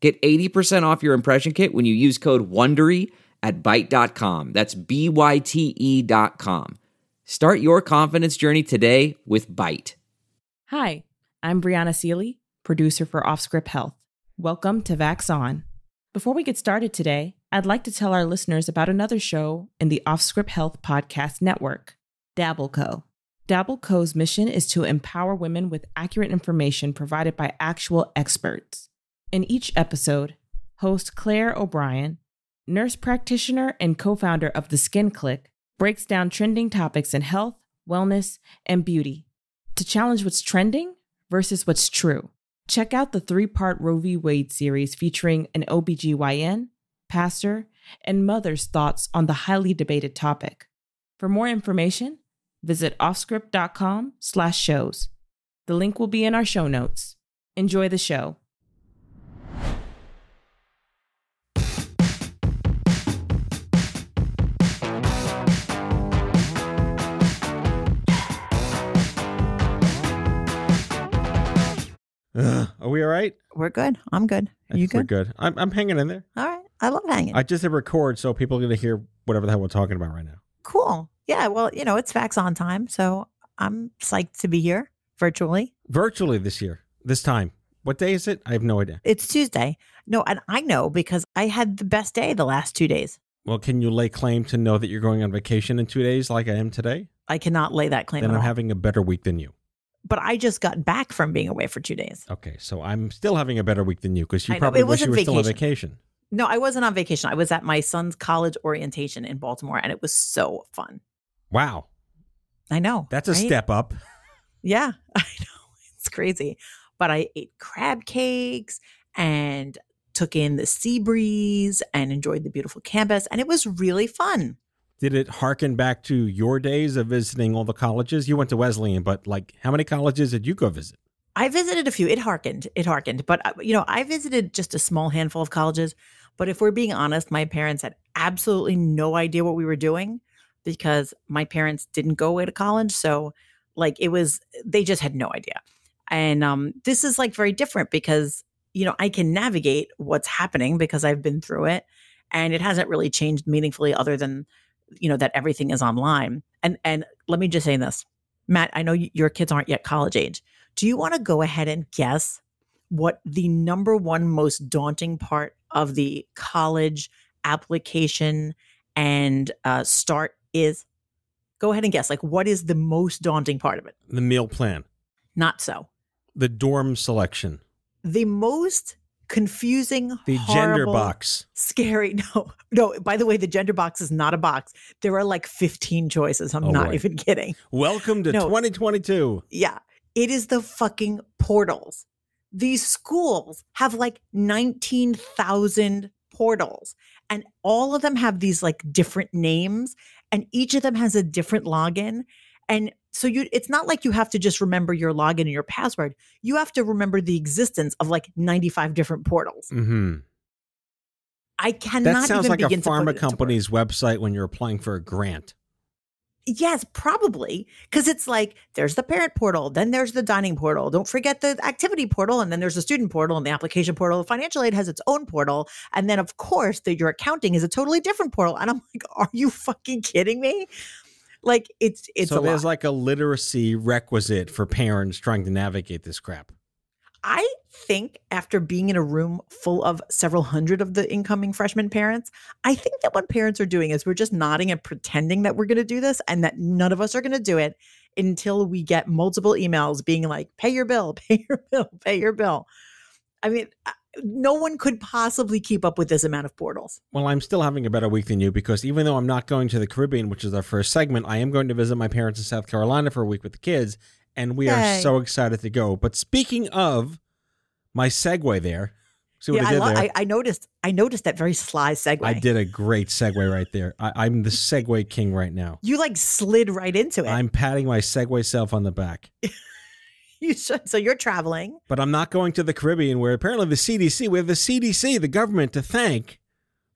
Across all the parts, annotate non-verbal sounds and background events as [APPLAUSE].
Get 80% off your impression kit when you use code WONDERY at Byte.com. That's B-Y-T-E dot com. Start your confidence journey today with Byte. Hi, I'm Brianna Seely, producer for Offscript Health. Welcome to Vax On. Before we get started today, I'd like to tell our listeners about another show in the Offscript Health Podcast Network, Dabbleco. Dabbleco's mission is to empower women with accurate information provided by actual experts. In each episode, host Claire O'Brien, nurse practitioner and co founder of The Skin Click, breaks down trending topics in health, wellness, and beauty to challenge what's trending versus what's true. Check out the three part Roe v. Wade series featuring an OBGYN, pastor, and mother's thoughts on the highly debated topic. For more information, visit offscript.com slash shows. The link will be in our show notes. Enjoy the show. Are we all right? We're good. I'm good. I you good? We're good? I'm, I'm hanging in there. All right. I love hanging. I just hit record so people are going to hear whatever the hell we're talking about right now. cool. Yeah. Well, you know, it's Vax on time. So I'm psyched to be here virtually. Virtually this year, this time. What day is it? I have no idea. It's Tuesday. No, and I know because I had the best day the last two days. Well, can you lay claim to know that you're going on vacation in two days like I am today? I cannot lay that claim Then I'm all. having a better week than you. But I just got back from being away for two days. Okay, so I'm still having a better week than you because you I probably it wish you wasn't were still on vacation. vacation. No, I wasn't on vacation. I was at my son's college orientation in Baltimore, and it was so fun. Wow, I know. that's a right? step up. [LAUGHS] Yeah, [LAUGHS] I know. It's crazy. But I ate crab cakes and took in the sea breeze and enjoyed the beautiful campus. And it was really fun. Did it harken back to your days of visiting all the colleges? You went to Wesleyan, but like, how many colleges did you go visit? I visited a few. It harkened. It harkened. But, uh, you know, I visited just a small handful of colleges. But if we're being honest, my parents had absolutely no idea what we were doing because my parents didn't go away to college. So, like, it was, they just had no idea. And um, this is like very different because, you know, I can navigate what's happening because I've been through it. And it hasn't really changed meaningfully other than, you know, that everything is online. And, and let me just say this Matt, I know your kids aren't yet college age. Do you want to go ahead and guess what the number one most daunting part of the college application and uh, start is? Go ahead and guess. Like, what is the most daunting part of it? The meal plan, Not so. the dorm selection, The most confusing, the gender box. scary. [LAUGHS] No, no. By the way, the gender box is not a box. There are like 15 choices. I'm Oh, not boy. even kidding. Welcome to No. 2022. Yeah. It is the fucking portals. These schools have like 19,000 portals, and all of them have these like different names, and each of them has a different login. And so you it's not like you have to just remember your login and your password. You have to remember the existence of like 95 different portals. hmm I cannot That sounds even like a begin to put pharma it into words. company's website when you're applying for a grant. Yes, probably. Because it's like there's the parent portal, then there's the dining portal. Don't forget the activity portal, and then there's the student portal and the application portal. The financial aid has its own portal. And then, of course, the, your accounting is a totally different portal. And I'm like, are you fucking kidding me? Like, it's it's so there's lot. like a literacy requisite for parents trying to navigate this crap. I think after being in a room full of several hundred of the incoming freshman parents, I think that what parents are doing is we're just nodding and pretending that we're going to do this and that none of us are going to do it until we get multiple emails being like, pay your bill, [LAUGHS] pay your bill, pay your bill. I mean, I- no one could possibly keep up with this amount of portals. Well, I'm still having a better week than you because even though I'm not going to the Caribbean, which is our first segment, I am going to visit my parents in South Carolina for a week with the kids, and we are so excited to go. But speaking of my segue there, See what yeah, I did lo- there? I, I noticed. I noticed that very sly segue. I did a great segue right there. I, I'm the segue king right now. You like slid right into it. I'm patting my segue self on the back. [LAUGHS] [LAUGHS] you should. So you're traveling. But I'm not going to the Caribbean where apparently the CDC, we have the CDC, the government to thank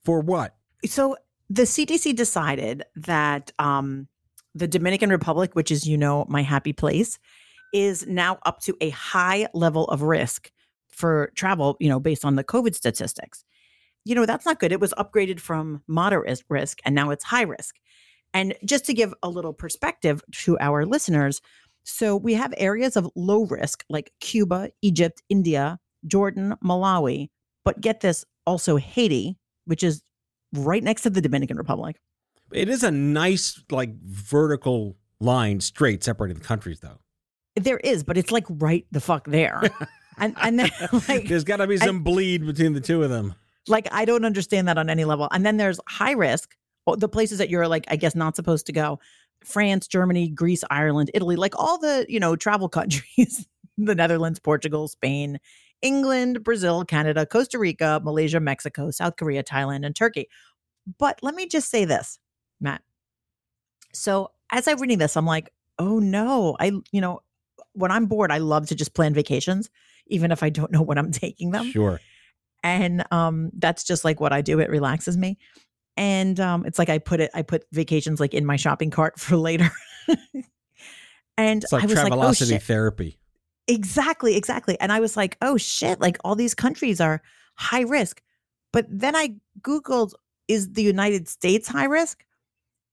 for what? So the CDC decided that um, the Dominican Republic, which is you know my happy place, is now up to a high level of risk for travel. You know, based on the COVID statistics. You know that's not good. It was upgraded from moderate risk, and now it's high risk. And just to give a little perspective to our listeners, so we have areas of low risk like Cuba, Egypt, India, Jordan, Malawi, but get this also Haiti, which is right next to the Dominican Republic. It is a nice, like, vertical line straight separating the countries, though. There is, but it's like right the fuck there. and and then [LAUGHS] like There's got to be some bleed between the two of them. like I don't understand that on any level. And then there's high risk, the places that you're like I guess not supposed to go. France, Germany, Greece, Ireland, Italy, like all the, you know, travel [LAUGHS] countries, the Netherlands, Portugal, Spain, England, Brazil, Canada, Costa Rica, Malaysia, Mexico, South Korea, Thailand, and Turkey. But let me just say this, Matt. So as I'm reading this, I'm like, oh no, I, you know, when I'm bored, I love to just plan vacations, even if I don't know when I'm [LAUGHS] taking them Sure. and um that's just like what i do it relaxes me and um it's like i put it i put vacations like in my shopping cart [LAUGHS] for later and It's like i was like oh shit therapy. exactly exactly and i was like oh shit like all these countries are high risk but then i googled is the united states high risk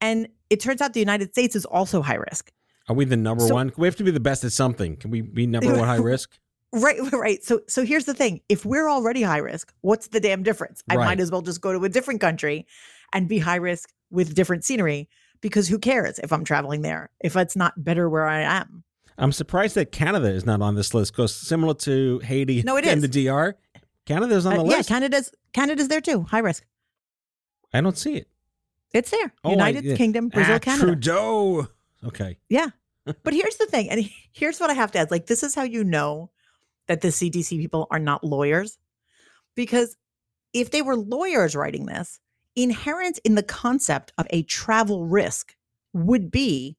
and it turns out the united states is also high risk Are we the number So- one? We have to be the best at something. Can we be number one high [LAUGHS] risk? Right, [LAUGHS] right. So so here's the thing. If we're already high risk, what's the damn difference? I Right. might as well just go to a different country and be high risk with different scenery because who cares if I'm traveling there if it's not better where I am. I'm surprised that Canada is not on this list because similar to Haiti No, it and is. the DR, Canada's on Uh, list. yeah. Canada's Canada's there too. High risk. I don't see it. It's there. Oh, United yeah. Kingdom, Brazil, Ah, Canada. Trudeau. Okay. Yeah. [LAUGHS] But here's the thing, and here's what I have to add. Like, this is how you know that the CDC people are not lawyers. Because if they were lawyers writing this, inherent in the concept of a travel risk would be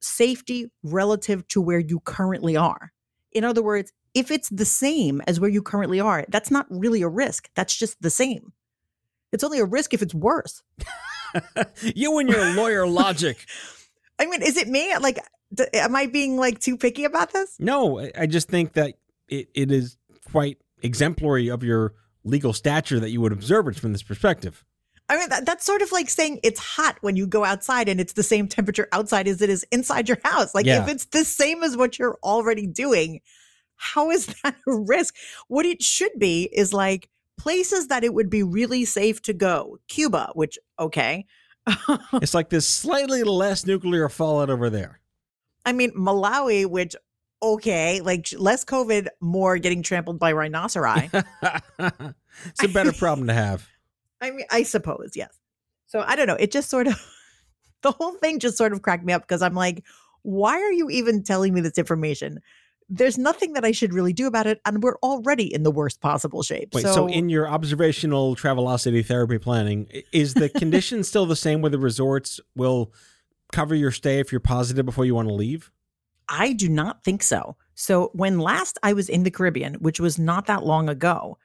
safety relative to where you currently are. In other words, if it's the same as where you currently are, that's not really a risk. That's just the same. It's only a risk if it's worse. [LAUGHS] you and your lawyer logic. [LAUGHS] I mean, is it me? Like, am I being like too picky about this? No, I- I just think that it, it is quite exemplary of your legal stature that you would observe it from this perspective. I mean, that, that's sort of like saying it's hot when you go outside and it's the same temperature outside as it is inside your house. Like, Yeah. if it's the same as what you're already doing, how is [LAUGHS] that a risk? What it should be is like places that it would be really safe to go. Cuba, which, okay. [LAUGHS] It's like this slightly less nuclear fallout over there. I mean, Malawi, which, okay, like less COVID, more getting trampled by rhinoceri. [LAUGHS] it's a better problem to have. [LAUGHS] I mean, I suppose, yes. So I don't know. It just sort of, [LAUGHS] the whole thing just sort of cracked me up because I'm like, why are you even telling me this information? There's nothing that I should really do about it. And we're already in the worst possible shape. Wait, so, so, in your observational travelocity therapy planning, is the condition still the same where the resorts will cover your stay if you're positive before you want to leave? I do not think so. So when last I was in the Caribbean, which was not that long ago,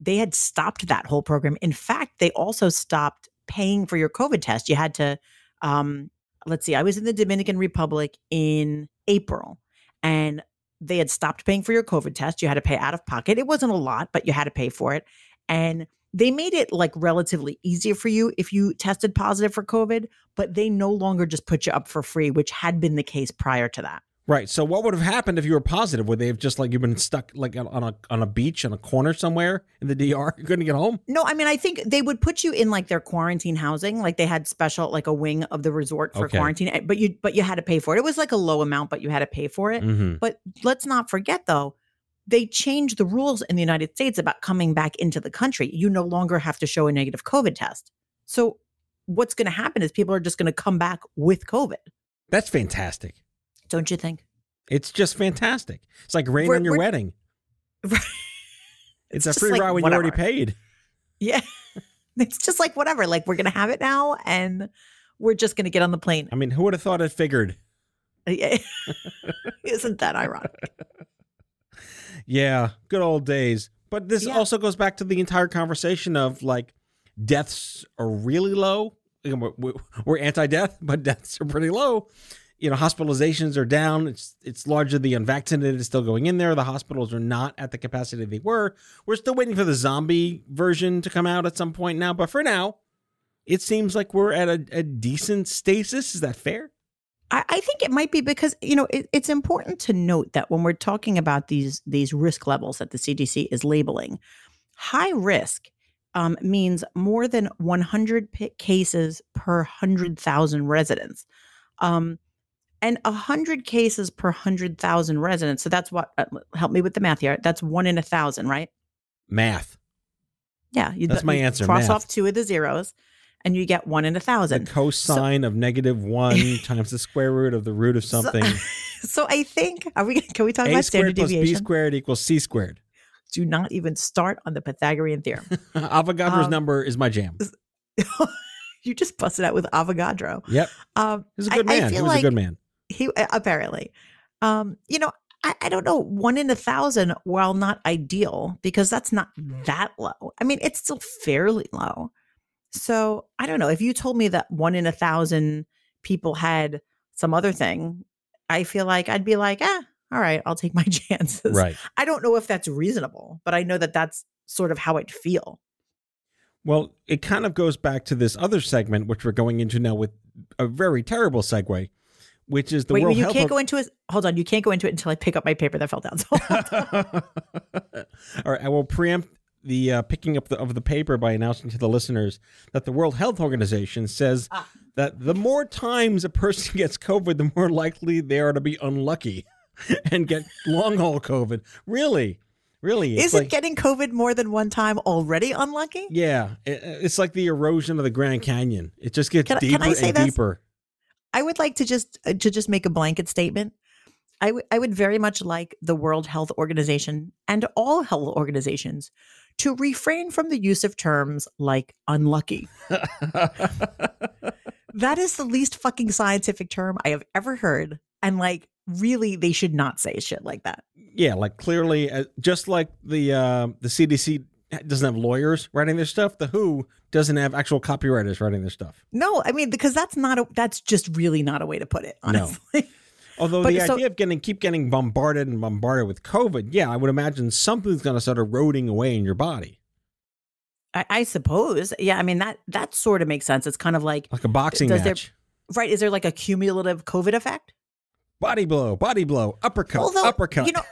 they had stopped that whole program. In fact, they also stopped paying for your COVID test. You had to, um, let's see, I was in the Dominican Republic in April and they had stopped paying for your COVID test. You had to pay out of pocket. It wasn't a lot, but you had to pay for it. And they made it like relatively easier for you if you tested positive for COVID, but they no longer just put you up for free, which had been the case prior to that. Right. So what would have happened if you were positive? Would they have just like you've been stuck like on a on a beach on a corner somewhere in the DR? You [LAUGHS] couldn't get home? No, I mean, I think they would put you in like their quarantine housing, like they had special, like a wing of the resort for Okay. quarantine, eh, but you, but you had to pay for it. It was like a low amount, but you had to pay for it. Mm-hmm. But let's not forget though, they changed the rules in the United States about coming back into the country. You no longer have to show a negative COVID test. So what's going to happen is people are just going to come back with COVID. That's fantastic. Don't you think? It's just fantastic. It's like rain We're- on your wedding. [LAUGHS] It's, a free like, ride when you already paid. Yeah. [LAUGHS] it's just like whatever. Like we're gonna have it now and we're just gonna get on the plane. I mean, who would have thought it figured? Uh, [LAUGHS] Isn't that ironic? Yeah, good old days. But this Yeah. also goes back to the entire conversation of like deaths are really low. We're, we're anti-death, but deaths are pretty low. You know, hospitalizations are down. It's it's largely the unvaccinated is still going in there. The hospitals are not at the capacity they were. We're still waiting for the zombie version to come out at some point now. But for now, it seems like we're at a, a decent stasis. Is that fair? I, I think it might be because you know it, it's important to note that when we're talking about these these risk levels that the CDC is labeling, high risk um, means more than 100 pi cases per hundred thousand residents, um, and 100 cases per hundred thousand residents. So that's what uh, help me with the math here. That's one in a thousand, right? Math. Yeah, you, That's my you answer, Cross math. off two of the zeros, and you get one in a The thousand. cosine of negative one times the square root of the root of [LAUGHS] something. [LAUGHS] So I think are we? Can we talk A about standard plus B squared equals C squared. do not even start on the Pythagorean theorem. [LAUGHS] Avogadro's Um, number is my jam. you just busted out with Avogadro. Yep. Um, He was a I- good I man. He feel was a good man. He apparently, um, you know, I, I don't know, one in a thousand, while not ideal, because that's not that low. I mean, it's still fairly low. So I don't know. If you told me that one in a thousand people had some other thing, I feel like I'd be like, ah, all right, I'll take my [LAUGHS] chances. Right. I don't know if that's reasonable, but I know that that's sort of how I'd feel. Well, it kind of goes back to this other segment, which we're going into now with a very terrible segue, which is the Wait, World you Health can't go into it. Hold on, you can't go into it until I pick up my paper that fell down. [LAUGHS] So [LAUGHS] All right, I will preempt the uh, picking up the, of the paper by announcing to the listeners that the World Health Organization says Ah. that the more times a person [LAUGHS] gets COVID, the more likely they are to be unlucky and get long haul COVID. Really, really, Isn't like, getting COVID more than one time already unlucky? yeah, it- it's like the erosion of the Grand Canyon. It just gets Can can deeper say and deeper. I would like to just uh, to just make a blanket statement. I would I would very much like the World Health Organization and all health organizations to refrain from the use of terms like unlucky. That is the least fucking scientific term I have ever heard, and like really, they should not say shit like that. yeah, like clearly, uh, just like the uh, the CDC doesn't have lawyers writing their stuff, the WHO doesn't have actual copywriters writing their stuff. No, I mean because that's not a that's just really not a way to put it. No. Honestly, [LAUGHS] Although But the so- idea of getting keep getting bombarded and bombarded with COVID, yeah, I would imagine something's going to start eroding away in your body, I, I suppose. Yeah, I mean that that sort of makes sense. It's kind of like like a boxing Does there- match. right. Is there like a cumulative COVID effect? Body blow, body blow, uppercut, Although, uppercut. You know,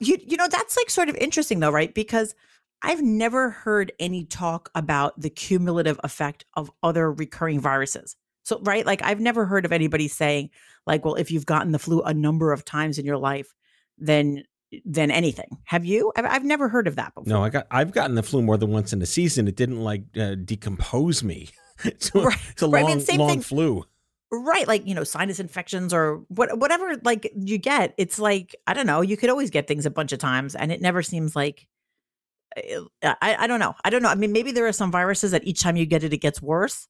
you you know that's like sort of interesting though, right? Because I've never heard any talk about the cumulative effect of other recurring viruses. So, right, like I've never heard of anybody saying like, well, if you've gotten the flu a number of times in your life, then then anything. Have you? I've, I've never heard of that before. no, I got I've gotten the flu more than once in a season. It didn't like uh, decompose me. [LAUGHS] it's, a, Right, it's a right, I long, mean, long thing- flu. right like you know sinus infections or what whatever like you get it's like i don't know you could always get things a bunch of times and it never seems like I, I don't know. I don't know. I mean maybe there are some viruses that each time you get it it gets worse.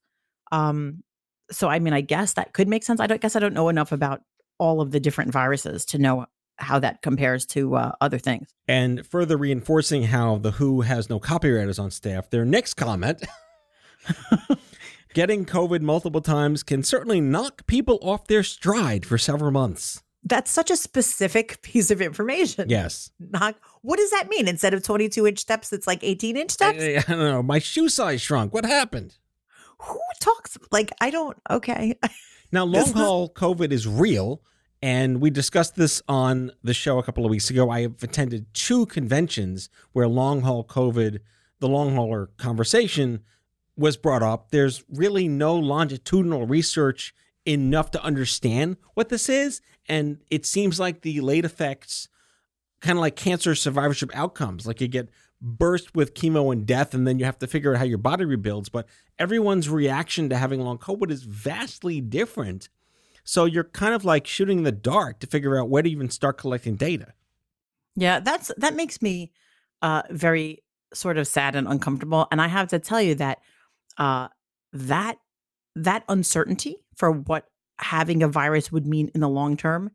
Um so i mean i guess that could make sense. I don't guess i don't know enough about all of the different viruses to know how that compares to uh, other things. And further reinforcing how the WHO has no copywriters on staff, their next comment [LAUGHS] getting COVID multiple times can certainly knock people off their stride for several months. That's such a specific [LAUGHS] piece of information Yes. Not, what does that mean instead of 22 inch steps it's like 18 inch steps I, I don't know. My shoe size shrunk. What happened? who talks like I don't okay. [LAUGHS] Now, long haul COVID is real. And we discussed this on the show a couple of weeks ago. I have attended two conventions where long haul COVID, the long hauler conversation, was brought up. There's really no longitudinal research enough to understand what this is. And it seems like the late effects, kind of like cancer survivorship outcomes, like you get burst with chemo and death, and then you have to figure out how your body rebuilds. But everyone's reaction to having long COVID is vastly different. So you're kind of like shooting in the dark to figure out where to even start collecting data. Yeah, that's that makes me uh very sort of sad and uncomfortable. And I have to tell you that uh, that that uncertainty for what having a virus would mean in the long term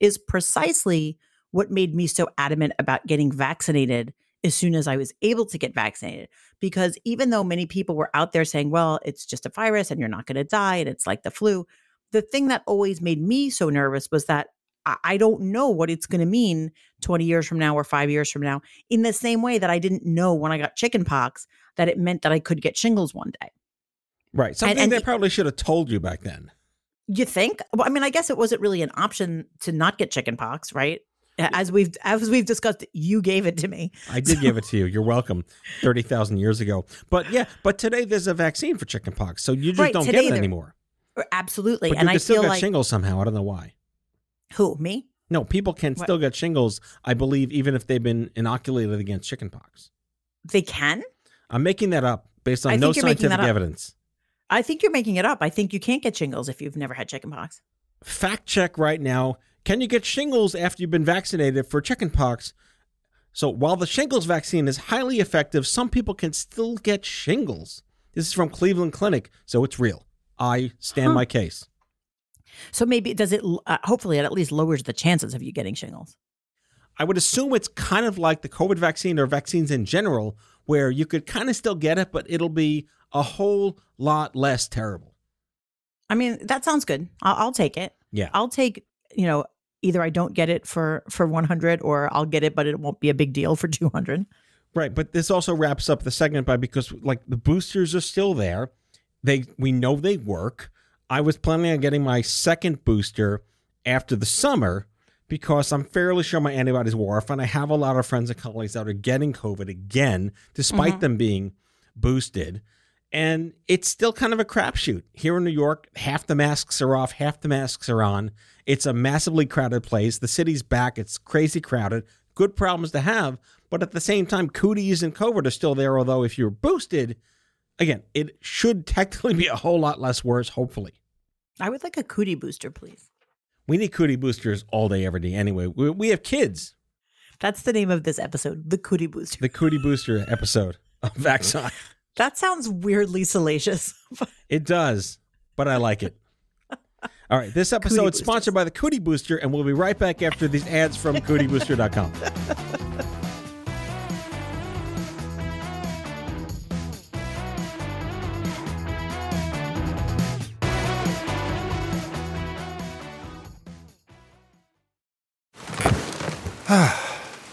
is precisely what made me so adamant about getting vaccinated as soon as I was able to get vaccinated. Because even though many people were out there saying, well, it's just a virus and you're not going to die and it's like the flu, the thing that always made me so nervous was that I don't know what it's going to mean 20 years from now or five years from now, in the same way that I didn't know when I got chickenpox that it meant that I could get shingles one day. Right. Something and they probably should have told you back then. You think? Well, I mean, I guess it wasn't really an option to not get chickenpox, right? As we've as we've discussed, you gave it to me. I did So- give it to you. You're welcome. Thirty thousand years ago. But yeah, but today there's a vaccine for chickenpox, so you just Right, don't get it anymore. Uh, absolutely, But and you I still feel get like shingles somehow. I don't know why. who me? No, people can What? still get shingles. I believe even if they've been inoculated against chickenpox. They can. I'm making that up based on I no think you're making scientific evidence. I think you're making it up. I think you can't get shingles if you've never had chickenpox. Fact check right now. Can you get shingles after you've been vaccinated for chickenpox? So while the shingles vaccine is highly effective, some people can still get shingles. This is from Cleveland Clinic, so it's real. I stand Huh. my case. So maybe does it? Uh, hopefully, it at least lowers the chances of you getting shingles. I would assume it's kind of like the COVID vaccine or vaccines in general, where you could kind of still get it, but it'll be a whole lot less terrible. I mean, that sounds good. I'll, I'll take it. Yeah. I'll take. You know, either I don't get it for for 100, or I'll get it, but it won't be a big deal for [LAUGHS] 200. Right, but this also wraps up the segment by because like the boosters are still there. They we know they work. I was planning on getting my second booster after the summer because I'm fairly sure my antibodies wore off, and I have a lot of friends and colleagues that are getting COVID again, despite Mhm. them being boosted. And it's still kind of a crapshoot. Here in New York, half the masks are off, half the masks are on. It's a massively crowded place. The city's back. It's crazy crowded. Good problems to have. But at the same time, cooties and COVID are still there. Although, if you're boosted, again, it should [LAUGHS] technically be a whole lot less worse, hopefully. I would like a cootie booster, please. We need cootie boosters all day, every day. Anyway, we, we have kids. That's the name of this episode, the cootie booster. The cootie booster episode of [LAUGHS] Vaxon. That sounds weirdly salacious. It does, but I like it. All right, this episode is sponsored by the Cootie Booster, and we'll be right back after these ads from cootiebooster.com.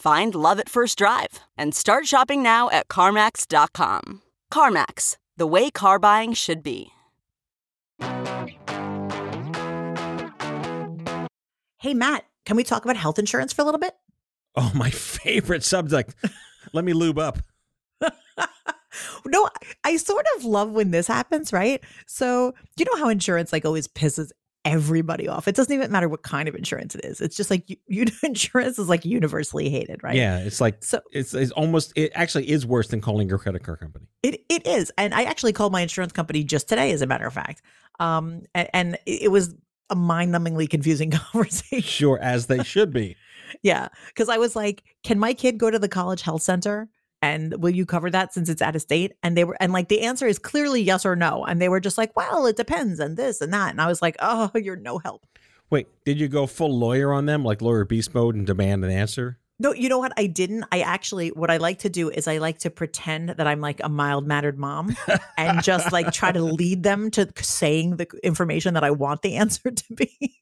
Find love at first drive and start shopping now at CarMax.com. CarMax, the way car buying should be. hey, Matt, can we talk about health insurance for a little bit? Oh, my [LAUGHS] favorite subject. Let me lube up. [LAUGHS] no, I sort of love when this happens, right? So, you know how insurance like always pisses everybody off. It doesn't even matter what kind of insurance it is. It's just like you, [LAUGHS] you insurance is like universally hated, right? Yeah, it's like So it's, it's almost it actually is worse than calling your credit card company. It it is, and I actually called my insurance company just today, as a matter of fact. Um, and, and it it was a mind-numbingly confusing [LAUGHS] conversation. Sure, as they should be. [LAUGHS] Yeah, because I was like, "Can my kid go to the college health center?" And will you cover that since it's out of state? And they were, and like the answer is clearly yes or no. And they were just like, well, it depends, and this and that. And I was like, oh, [LAUGHS] you're no help. Wait, did you go full lawyer on them, like lawyer beast mode, and demand an answer? No, you know what? I didn't. I actually, what I like to do is I like to pretend that I'm like a mild mannered mom and just like try to [LAUGHS] lead them to saying the information that I want the [LAUGHS] answer to be.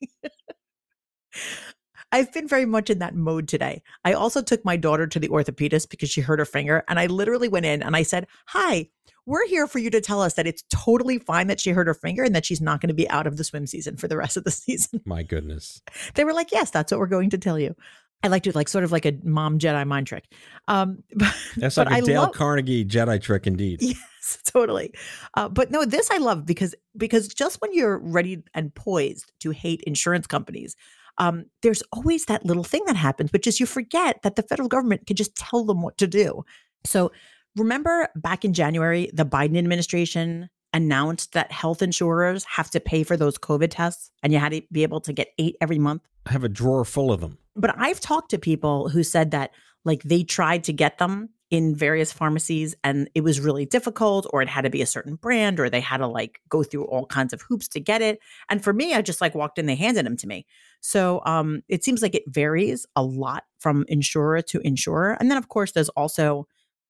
I've been very much in that mode today. I also took my daughter to the orthopedist because she hurt her finger. And I literally went in and I said, Hi, we're here for you to tell us that it's totally fine that she hurt her finger and that she's not going to be out of the swim season for the rest of the [LAUGHS] season. My goodness. They were like, Yes, that's what we're going to tell you. I like to like sort of like a mom Jedi mind trick. Um, [LAUGHS] but, That's like a I Dale love- Carnegie Jedi trick indeed. Yes, [LAUGHS] totally. Uh, but no, this I love because because just when you're ready and poised to hate insurance companies, um, there's always that little thing that happens, which is you forget that the federal government can just tell them what to do. So remember back in January, the Biden administration announced that health insurers have to pay for those COVID tests, and you had to be able to get eight every month I have a drawer full of them. but I've talked to people who said that like they tried to get them in various pharmacies and it was really difficult or it had to be a certain brand or they had to like go through all kinds of hoops to get it. And for me, I just like walked in, they handed them to me. So um it seems like it varies a lot from insurer to insurer. And then of course there's also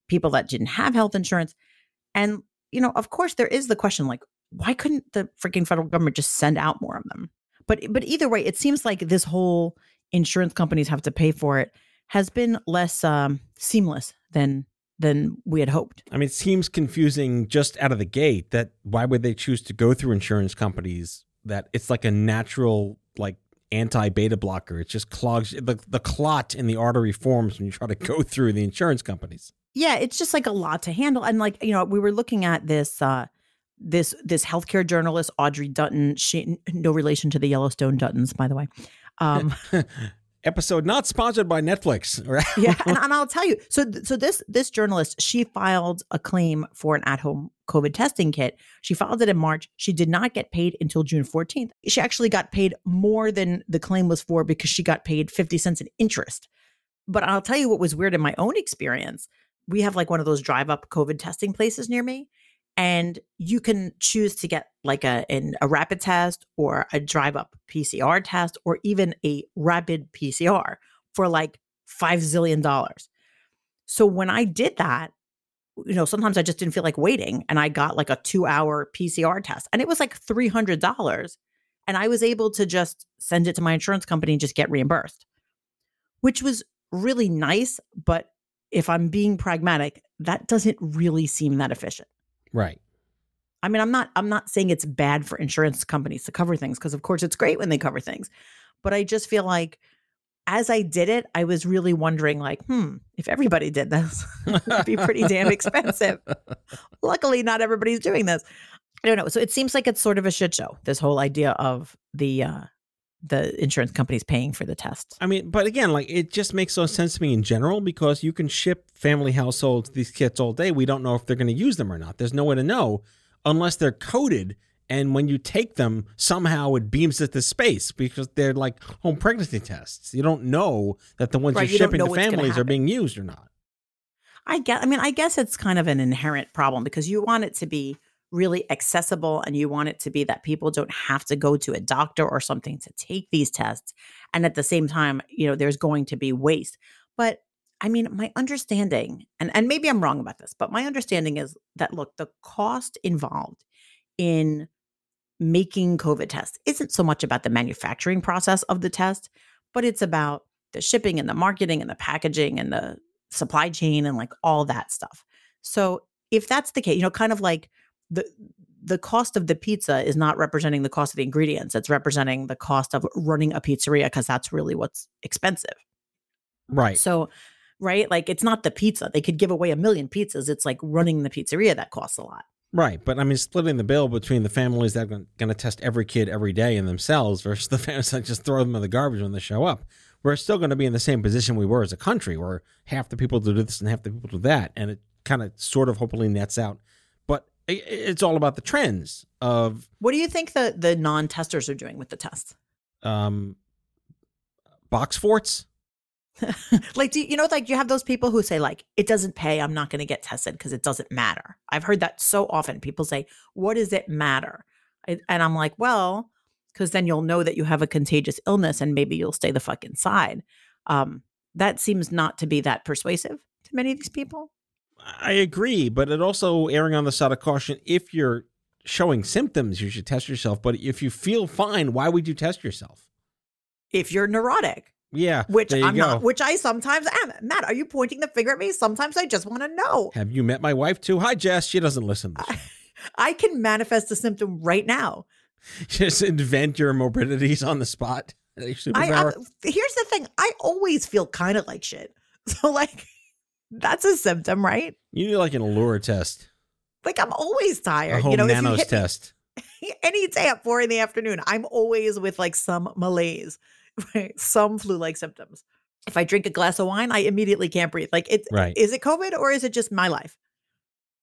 people that didn't have health insurance. And you know, of course there is the question like why couldn't the freaking federal government just send out more of them? But but either way, it seems like this whole insurance companies have to pay for it has been less um, seamless than than we had hoped. I mean, it seems confusing just out of the gate that why would they choose to go through insurance companies that it's like a natural like anti beta blocker. It just clogs the, the clot in the artery forms when you try to go [LAUGHS] through the insurance companies. Yeah, it's just like a lot to handle. And like you know, we were looking at this uh, this this healthcare journalist Audrey Dutton. She no relation to the Yellowstone Duttons, by the way. Um, [LAUGHS] Episode not sponsored by Netflix. [LAUGHS] Right? yeah, and, and I'll tell you. So, so this this journalist, she filed a claim for an at home COVID testing kit. She filed it in March. She did not get paid until June 14th. She actually got paid more than the claim was for because she got paid 50 cents in interest. But I'll tell you what was weird in my own experience. We have like one of those drive up COVID testing places near me. And you can choose to get like a a rapid test or a drive up PCR test or even a rapid PCR for like five zillion dollars. So when I did that, you know, sometimes I just didn't feel like waiting and I got like a two hour PCR test and it was like $300. And I was able to just send it to my insurance company and just get reimbursed, which was really nice. But if I'm being pragmatic, that doesn't really seem that efficient. Right. I mean, I'm not I'm not saying it's bad for insurance companies to cover things because of course it's great when they cover things. But I just feel like as I did it, I was really wondering like, hmm, if everybody did this, [LAUGHS] it'd be pretty damn expensive. Luckily, not everybody's doing this. I don't know. So it seems like it's sort of a shit show, this whole idea of the uh the insurance company's paying for the test. I mean, but again, like it just makes no sense to me in general because you can ship family households these kits all day. We don't know if they're going to use them or not. There's no way to know unless they're coded. And when you take them, somehow it beams it to space because they're like home pregnancy tests. You don't know that the ones Right, you're you shipping to families are being used or not. I guess I mean I guess it's kind of an inherent problem because you want it to be really accessible and you want it to be that people don't have to go to a doctor or something to take these tests and at the same time you know there's going to be waste but I mean my understanding and and maybe I'm wrong about this but my understanding is that look the cost involved in making covid tests isn't so much about the manufacturing process of the test but it's about the shipping and the marketing and the packaging and the supply chain and like all that stuff. So if that's the case, you know, kind of like the the cost of the pizza is not representing the cost of the ingredients. It's representing the cost of running a pizzeria because that's really what's expensive. Right. So, right, like it's not the pizza. They could give away a million pizzas. It's like running the pizzeria that costs a lot. Right, but I mean, splitting the bill between the families that are going to test every kid every day and themselves versus the [LAUGHS] families that just throw them in the garbage when they show up, we're still going to be in the same position we were as a country, where half the people do this and half the people do that, and it kind of sort of hopefully nets out. It's all about the trends of What do you think the the non-testers are doing with the tests? um, box forts. [LAUGHS] like do you, you know like you have those people who say like it doesn't pay i'm not going to get tested because it doesn't matter. I've heard that so often. People say what does it matter? I- and i'm like well because then you'll know that you have a contagious illness and maybe you'll stay the fuck inside. Um that seems not to be that persuasive to many of these people I agree, but it also erring on the side of caution. If you're showing symptoms, you should test yourself. But if you feel fine, why would you test yourself? if you're neurotic Yeah, which i'm go. not which i sometimes am matt are you pointing the finger at me sometimes i just want to know Have you met my wife too? Hi, Jess. She doesn't listen. To the i [LAUGHS] can manifest a symptom right now [LAUGHS] Just invent your morbidities on the spot. I, I uh, here's the thing. I always feel kind of like shit. [LAUGHS] So like that's a symptom, right? you need like an allure test, Like I'm always tired. a home you know, if you nanos hit me test. [LAUGHS] any day at four in the afternoon, I'm always with like some malaise, [LAUGHS] right? some flu-like symptoms. If I drink a glass of wine, I immediately can't breathe. Like it Right. is it COVID or is it just my life?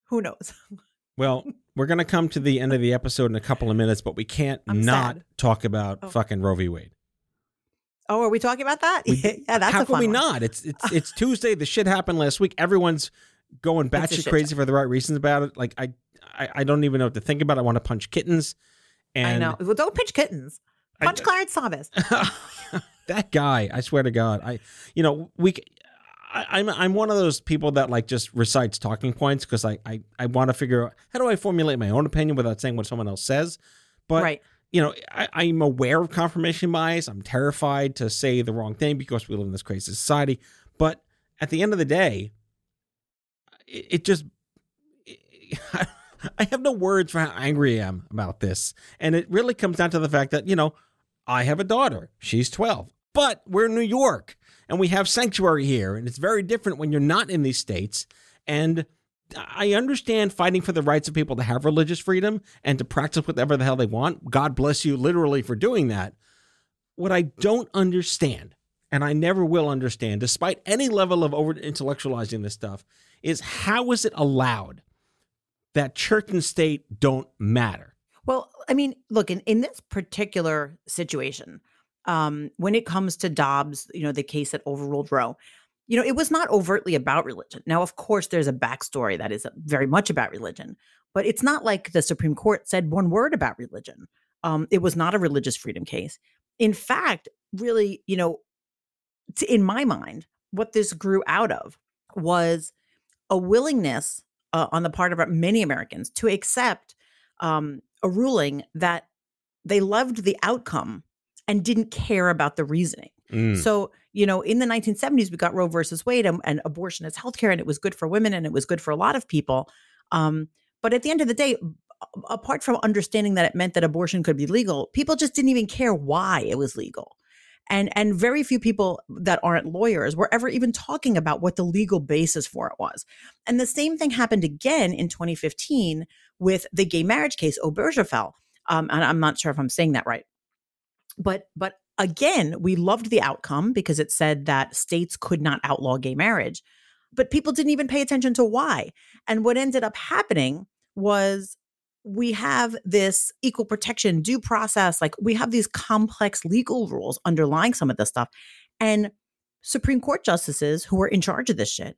Who knows? [LAUGHS] Well, we're gonna come to the end of the episode in a couple of minutes, but we can't I'm not sad. talk about Oh. fucking Roe v. Wade. Oh, are we talking about that? We- [LAUGHS] yeah, that's How can we one. not? It's it's [LAUGHS] it's Tuesday. The shit happened last week. Everyone's going batshit shit crazy for the right reasons about it. Like I, I, I don't even know what to think about. I want to punch kittens. And I know. Well, don't pitch kittens. I- Punch Clarence Thomas. [LAUGHS] that guy, I swear to God, I, you know, we, I'm I'm one of those people that like just recites talking points because I, I, I want to figure out how do I formulate my own opinion without saying what someone else says. But right. You know, I, I'm aware of confirmation bias. I'm terrified to say the wrong thing because we live in this crazy society. But at the end of the day, it, it just, [LAUGHS] I have no words for how angry I am about this. And it really comes down to the fact that, you know, I have a daughter. She's 12. But we're in New York and we have sanctuary here. And it's very different when you're not in these states. And I understand fighting for the rights of people to have religious freedom and to practice whatever the hell they want. God bless you, literally, for doing that. What I don't understand, and I never will understand, despite any level of over intellectualizing this stuff, is how is it allowed that church and state don't matter? Well, I mean, look, in, in this particular situation, um, when it comes to Dobbs, you know, the case that overruled Roe, you know, it was not overtly about religion. Now, of course, there's a backstory that is very much about religion, but it's not like the Supreme Court said one word about religion. Um, it was not a religious freedom case. In fact, really, you know, in my mind, what this grew out of was a willingness uh, on the part of many Americans to accept um, a ruling that they loved the outcome and didn't care about the reasoning. Mm. So, you know, in the 1970s, we got Roe versus Wade and, and abortion as healthcare, and it was good for women and it was good for a lot of people. Um, but at the end of the day, apart from understanding that it meant that abortion could be legal, people just didn't even care why it was legal. And and very few people that aren't lawyers were ever even talking about what the legal basis for it was. And the same thing happened again in 2015 with the gay marriage case, Obergefell. Um, and I'm not sure if I'm saying that right. But but again, we loved the outcome because it said that states could not outlaw gay marriage, but people didn't even pay attention to why. And what ended up happening was we have this equal protection due process like we have these complex legal rules underlying some of this stuff and supreme court justices who are in charge of this shit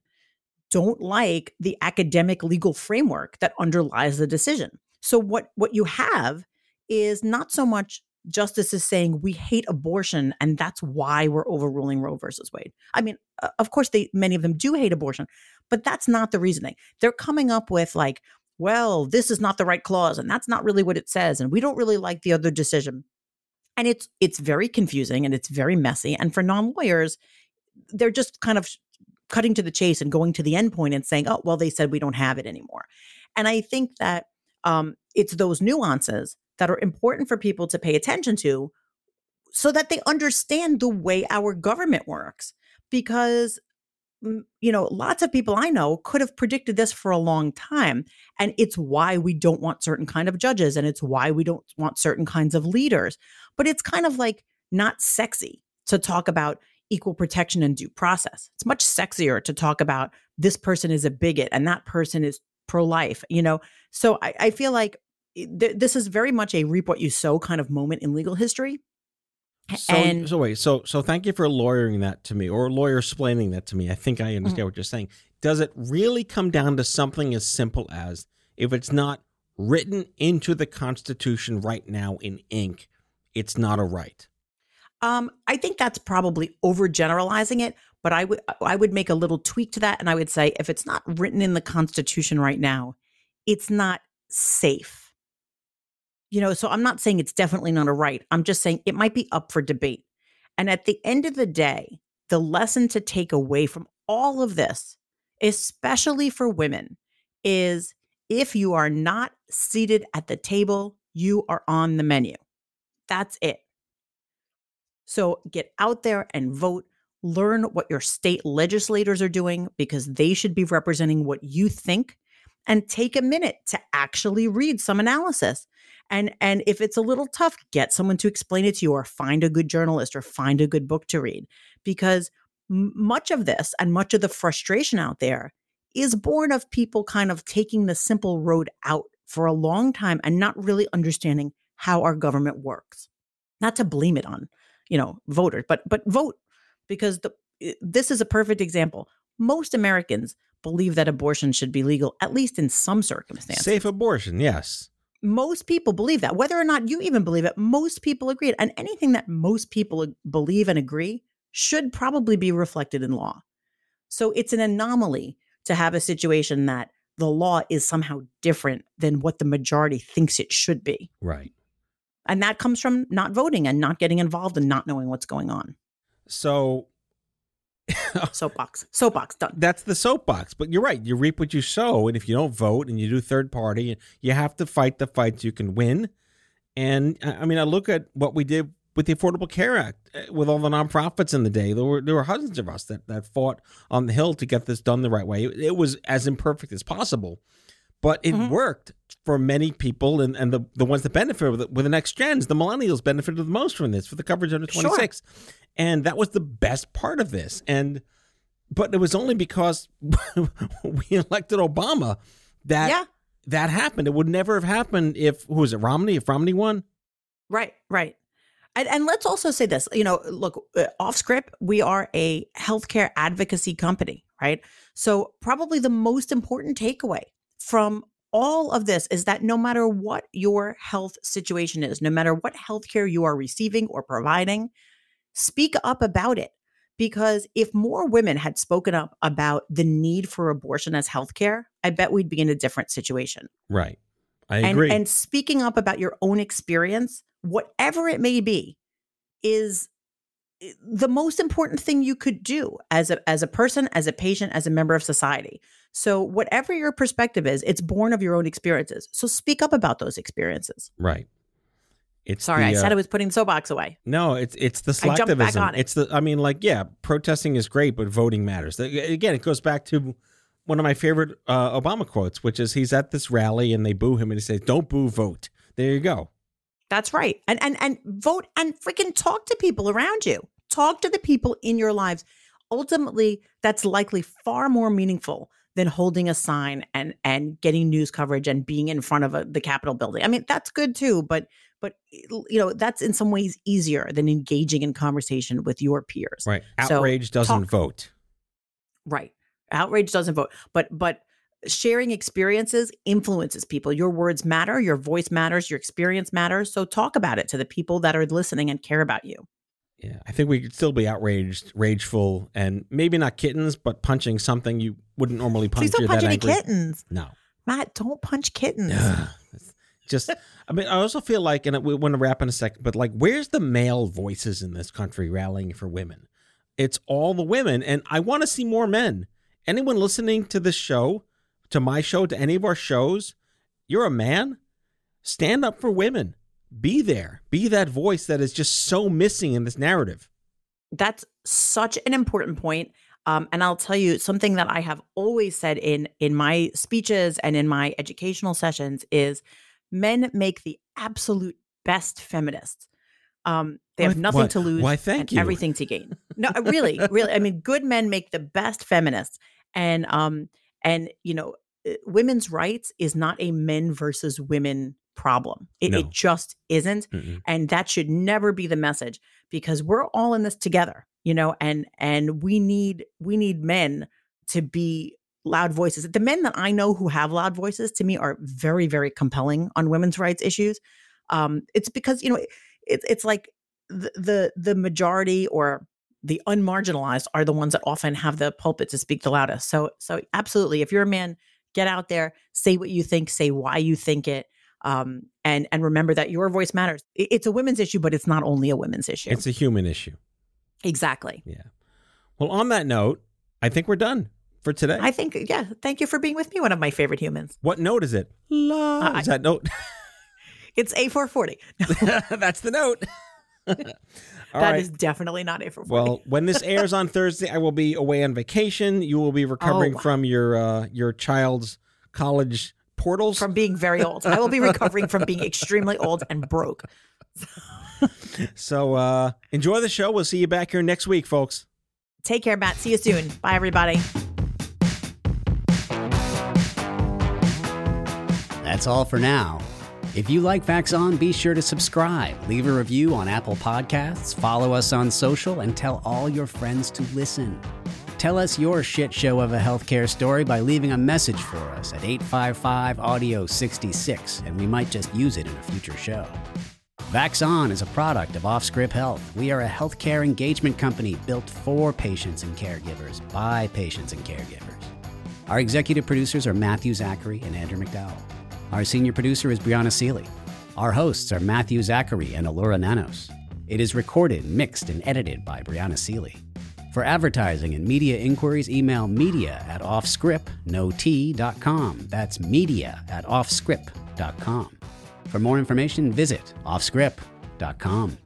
don't like the academic legal framework that underlies the decision so what what you have is not so much justices is saying we hate abortion and that's why we're overruling Roe versus Wade. I mean, of course they many of them do hate abortion, but that's not the reasoning. They're coming up with like, well, this is not the right clause and that's not really what it says and we don't really like the other decision. And it's it's very confusing and it's very messy and for non-lawyers they're just kind of cutting to the chase and going to the end point and saying, "Oh, well they said we don't have it anymore." And I think that um, it's those nuances that are important for people to pay attention to so that they understand the way our government works because mm, you know, lots of people I know could have predicted this for a long time. And it's why we don't want certain kind of judges and it's why we don't want certain kinds of leaders. But it's kind of like not sexy to talk about equal protection and due process. It's much sexier to talk about this person is a bigot and that person is pro life, you know? So I, I feel like th- this is very much a reap what you sow kind of moment in legal history. So, and so wait, so so thank you for lawyering that to me or lawyer explaining that to me. I think I understand Mm-hmm. what you're saying. Does it really come down to something as simple as if it's not written into the Constitution right now in ink, it's not a right? Um, I think that's probably overgeneralizing it, but I would I would make a little tweak to that, and I would say if it's not written in the Constitution right now, it's not safe. You know, so I'm not saying it's definitely not a right. I'm just saying it might be up for debate. And at the end of the day, the lesson to take away from all of this, especially for women, is if you are not seated at the table, you are on the menu. That's it. So get out there and vote. Learn what your state legislators are doing because they should be representing what you think and take a minute to actually read some analysis. And and if it's a little tough, get someone to explain it to you or find a good journalist or find a good book to read because m- much of this and much of the frustration out there is born of people kind of taking the simple road out for a long time and not really understanding how our government works. Not to blame it on, you know, voters, but but vote because the this is a perfect example. Most Americans believe that abortion should be legal at least in some circumstances. Safe abortion, yes. Most people believe that. Whether or not you even believe it, most people agree. And anything that most people believe and agree should probably be reflected in law. So it's an anomaly to have a situation that the law is somehow different than what the majority thinks it should be. Right. And that comes from not voting and not getting involved and not knowing what's going on. So [LAUGHS] Soapbox. Soapbox done. that's the soapbox. But you're right. You reap what you sow. And if you don't vote and you do third party, you have to fight the fights you can win. And I mean, I look at what we did with the Affordable Care Act uh, with all the nonprofits in the day. There were there were hundreds of us that, that fought on the Hill to get this done the right way. It was as imperfect as possible, but it worked for many people. And, and the, the ones that benefited with, with the next gens, the millennials benefited the most from this for the coverage under Sure. 26. And that was the best part of this. And but it was only because [LAUGHS] we elected Obama that Yeah. that happened. It would never have happened if who was it Romney? If Romney won, Right, right. And, and let's also say this, you know, look, uh, off script, we are a healthcare advocacy company, right? So, probably the most important takeaway from all of this is that no matter what your health situation is, no matter what healthcare you are receiving or providing, speak up about it. Because if more women had spoken up about the need for abortion as healthcare, I bet we'd be in a different situation right? I and, agree. and speaking up about your own experience, whatever it may be, is the most important thing you could do as a as a person, as a patient, as a member of society. So whatever your perspective is, it's born of your own experiences. So speak up about those experiences. right. It's Sorry, the, I said uh, I was putting the soapbox away. No, it's it's the I jumped back slacktivism. on it. It's the I mean, like, yeah, protesting is great, but voting matters. Again, it goes back to one of my favorite uh, Obama quotes, which is he's at this rally and they boo him and he says, "Don't boo, vote." There you go. That's right. And and and vote and freaking talk to people around you. Talk to the people in your lives. Ultimately, that's likely far more meaningful than holding a sign and and getting news coverage and being in front of a, the Capitol building. I mean, that's good too, but but you know, that's in some ways easier than engaging in conversation with your peers. Right. So, Outrage doesn't talk. vote. Right. Outrage doesn't vote, but but sharing experiences influences people. Your words matter, your voice matters, your experience matters. So talk about it to the people that are listening and care about you. Yeah, I think we could still be outraged, rageful, and maybe not kittens, but punching something you wouldn't normally punch. Please don't punch any angry. kittens. No. Matt, don't punch kittens. Ugh. Just, I mean, I also feel like, and we want to wrap in a second, but like, where's the male voices in this country rallying for women? It's all the women, and I want to see more men. Anyone listening to this show, to my show, to any of our shows, you're a man. Stand up for women. Be there. Be that voice that is just so missing in this narrative. That's such an important point. Um, and I'll tell you something that I have always said in in my speeches and in my educational sessions is men make the absolute best feminists. Um, they have nothing to lose why, thank and you. everything to gain. No, really, really. I mean, good men make the best feminists. And um, and you know, uh, women's rights is not a men versus women problem. It, No. it just isn't Mm-mm. and that should never be the message because we're all in this together you know and and we need we need men to be loud voices the men that i know who have loud voices to me are very very compelling on women's rights issues um it's because you know it's it's like the the, the majority or the unmarginalized are the ones that often have the pulpit to speak the loudest so so absolutely if you're a man get out there say what you think say why you think it um, and and remember that your voice matters. It's a women's issue, but it's not only a women's issue. It's a human issue. exactly. Yeah. Well, on that note, I think we're done for today. I think yeah. Thank you for being with me. One of my favorite humans. what note is it? La. Uh, is that note? [LAUGHS] It's a four forty. [LAUGHS] That's the note. [LAUGHS] All That right. is definitely not a four forty. Well, when this airs on Thursday, I will be away on vacation. You will be recovering wow. from your uh, your child's college portals. from being very old, I will be recovering from being extremely old and broke. [LAUGHS] so uh, enjoy the show. We'll see you back here next week, folks. Take care, Matt. See you soon. Bye, everybody. That's all for now. If you like Vax On, be sure to subscribe, leave a review on Apple Podcasts, follow us on social, and tell all your friends to listen. Tell us your shit show of a healthcare story by leaving a message for us at 855 Audio 66, and we might just use it in a future show. Vax On is a product of Offscript Health. We are a healthcare engagement company built for patients and caregivers by patients and caregivers. Our executive producers are Matthew Zachary and Andrew McDowell. Our senior producer is Brianna Seely. Our hosts are Matthew Zachary and Allura Nanos. It is recorded, mixed, and edited by Brianna Seely. For advertising and media inquiries, email media at offscript.com. That's media at offscript.com. For more information, visit offscript.com.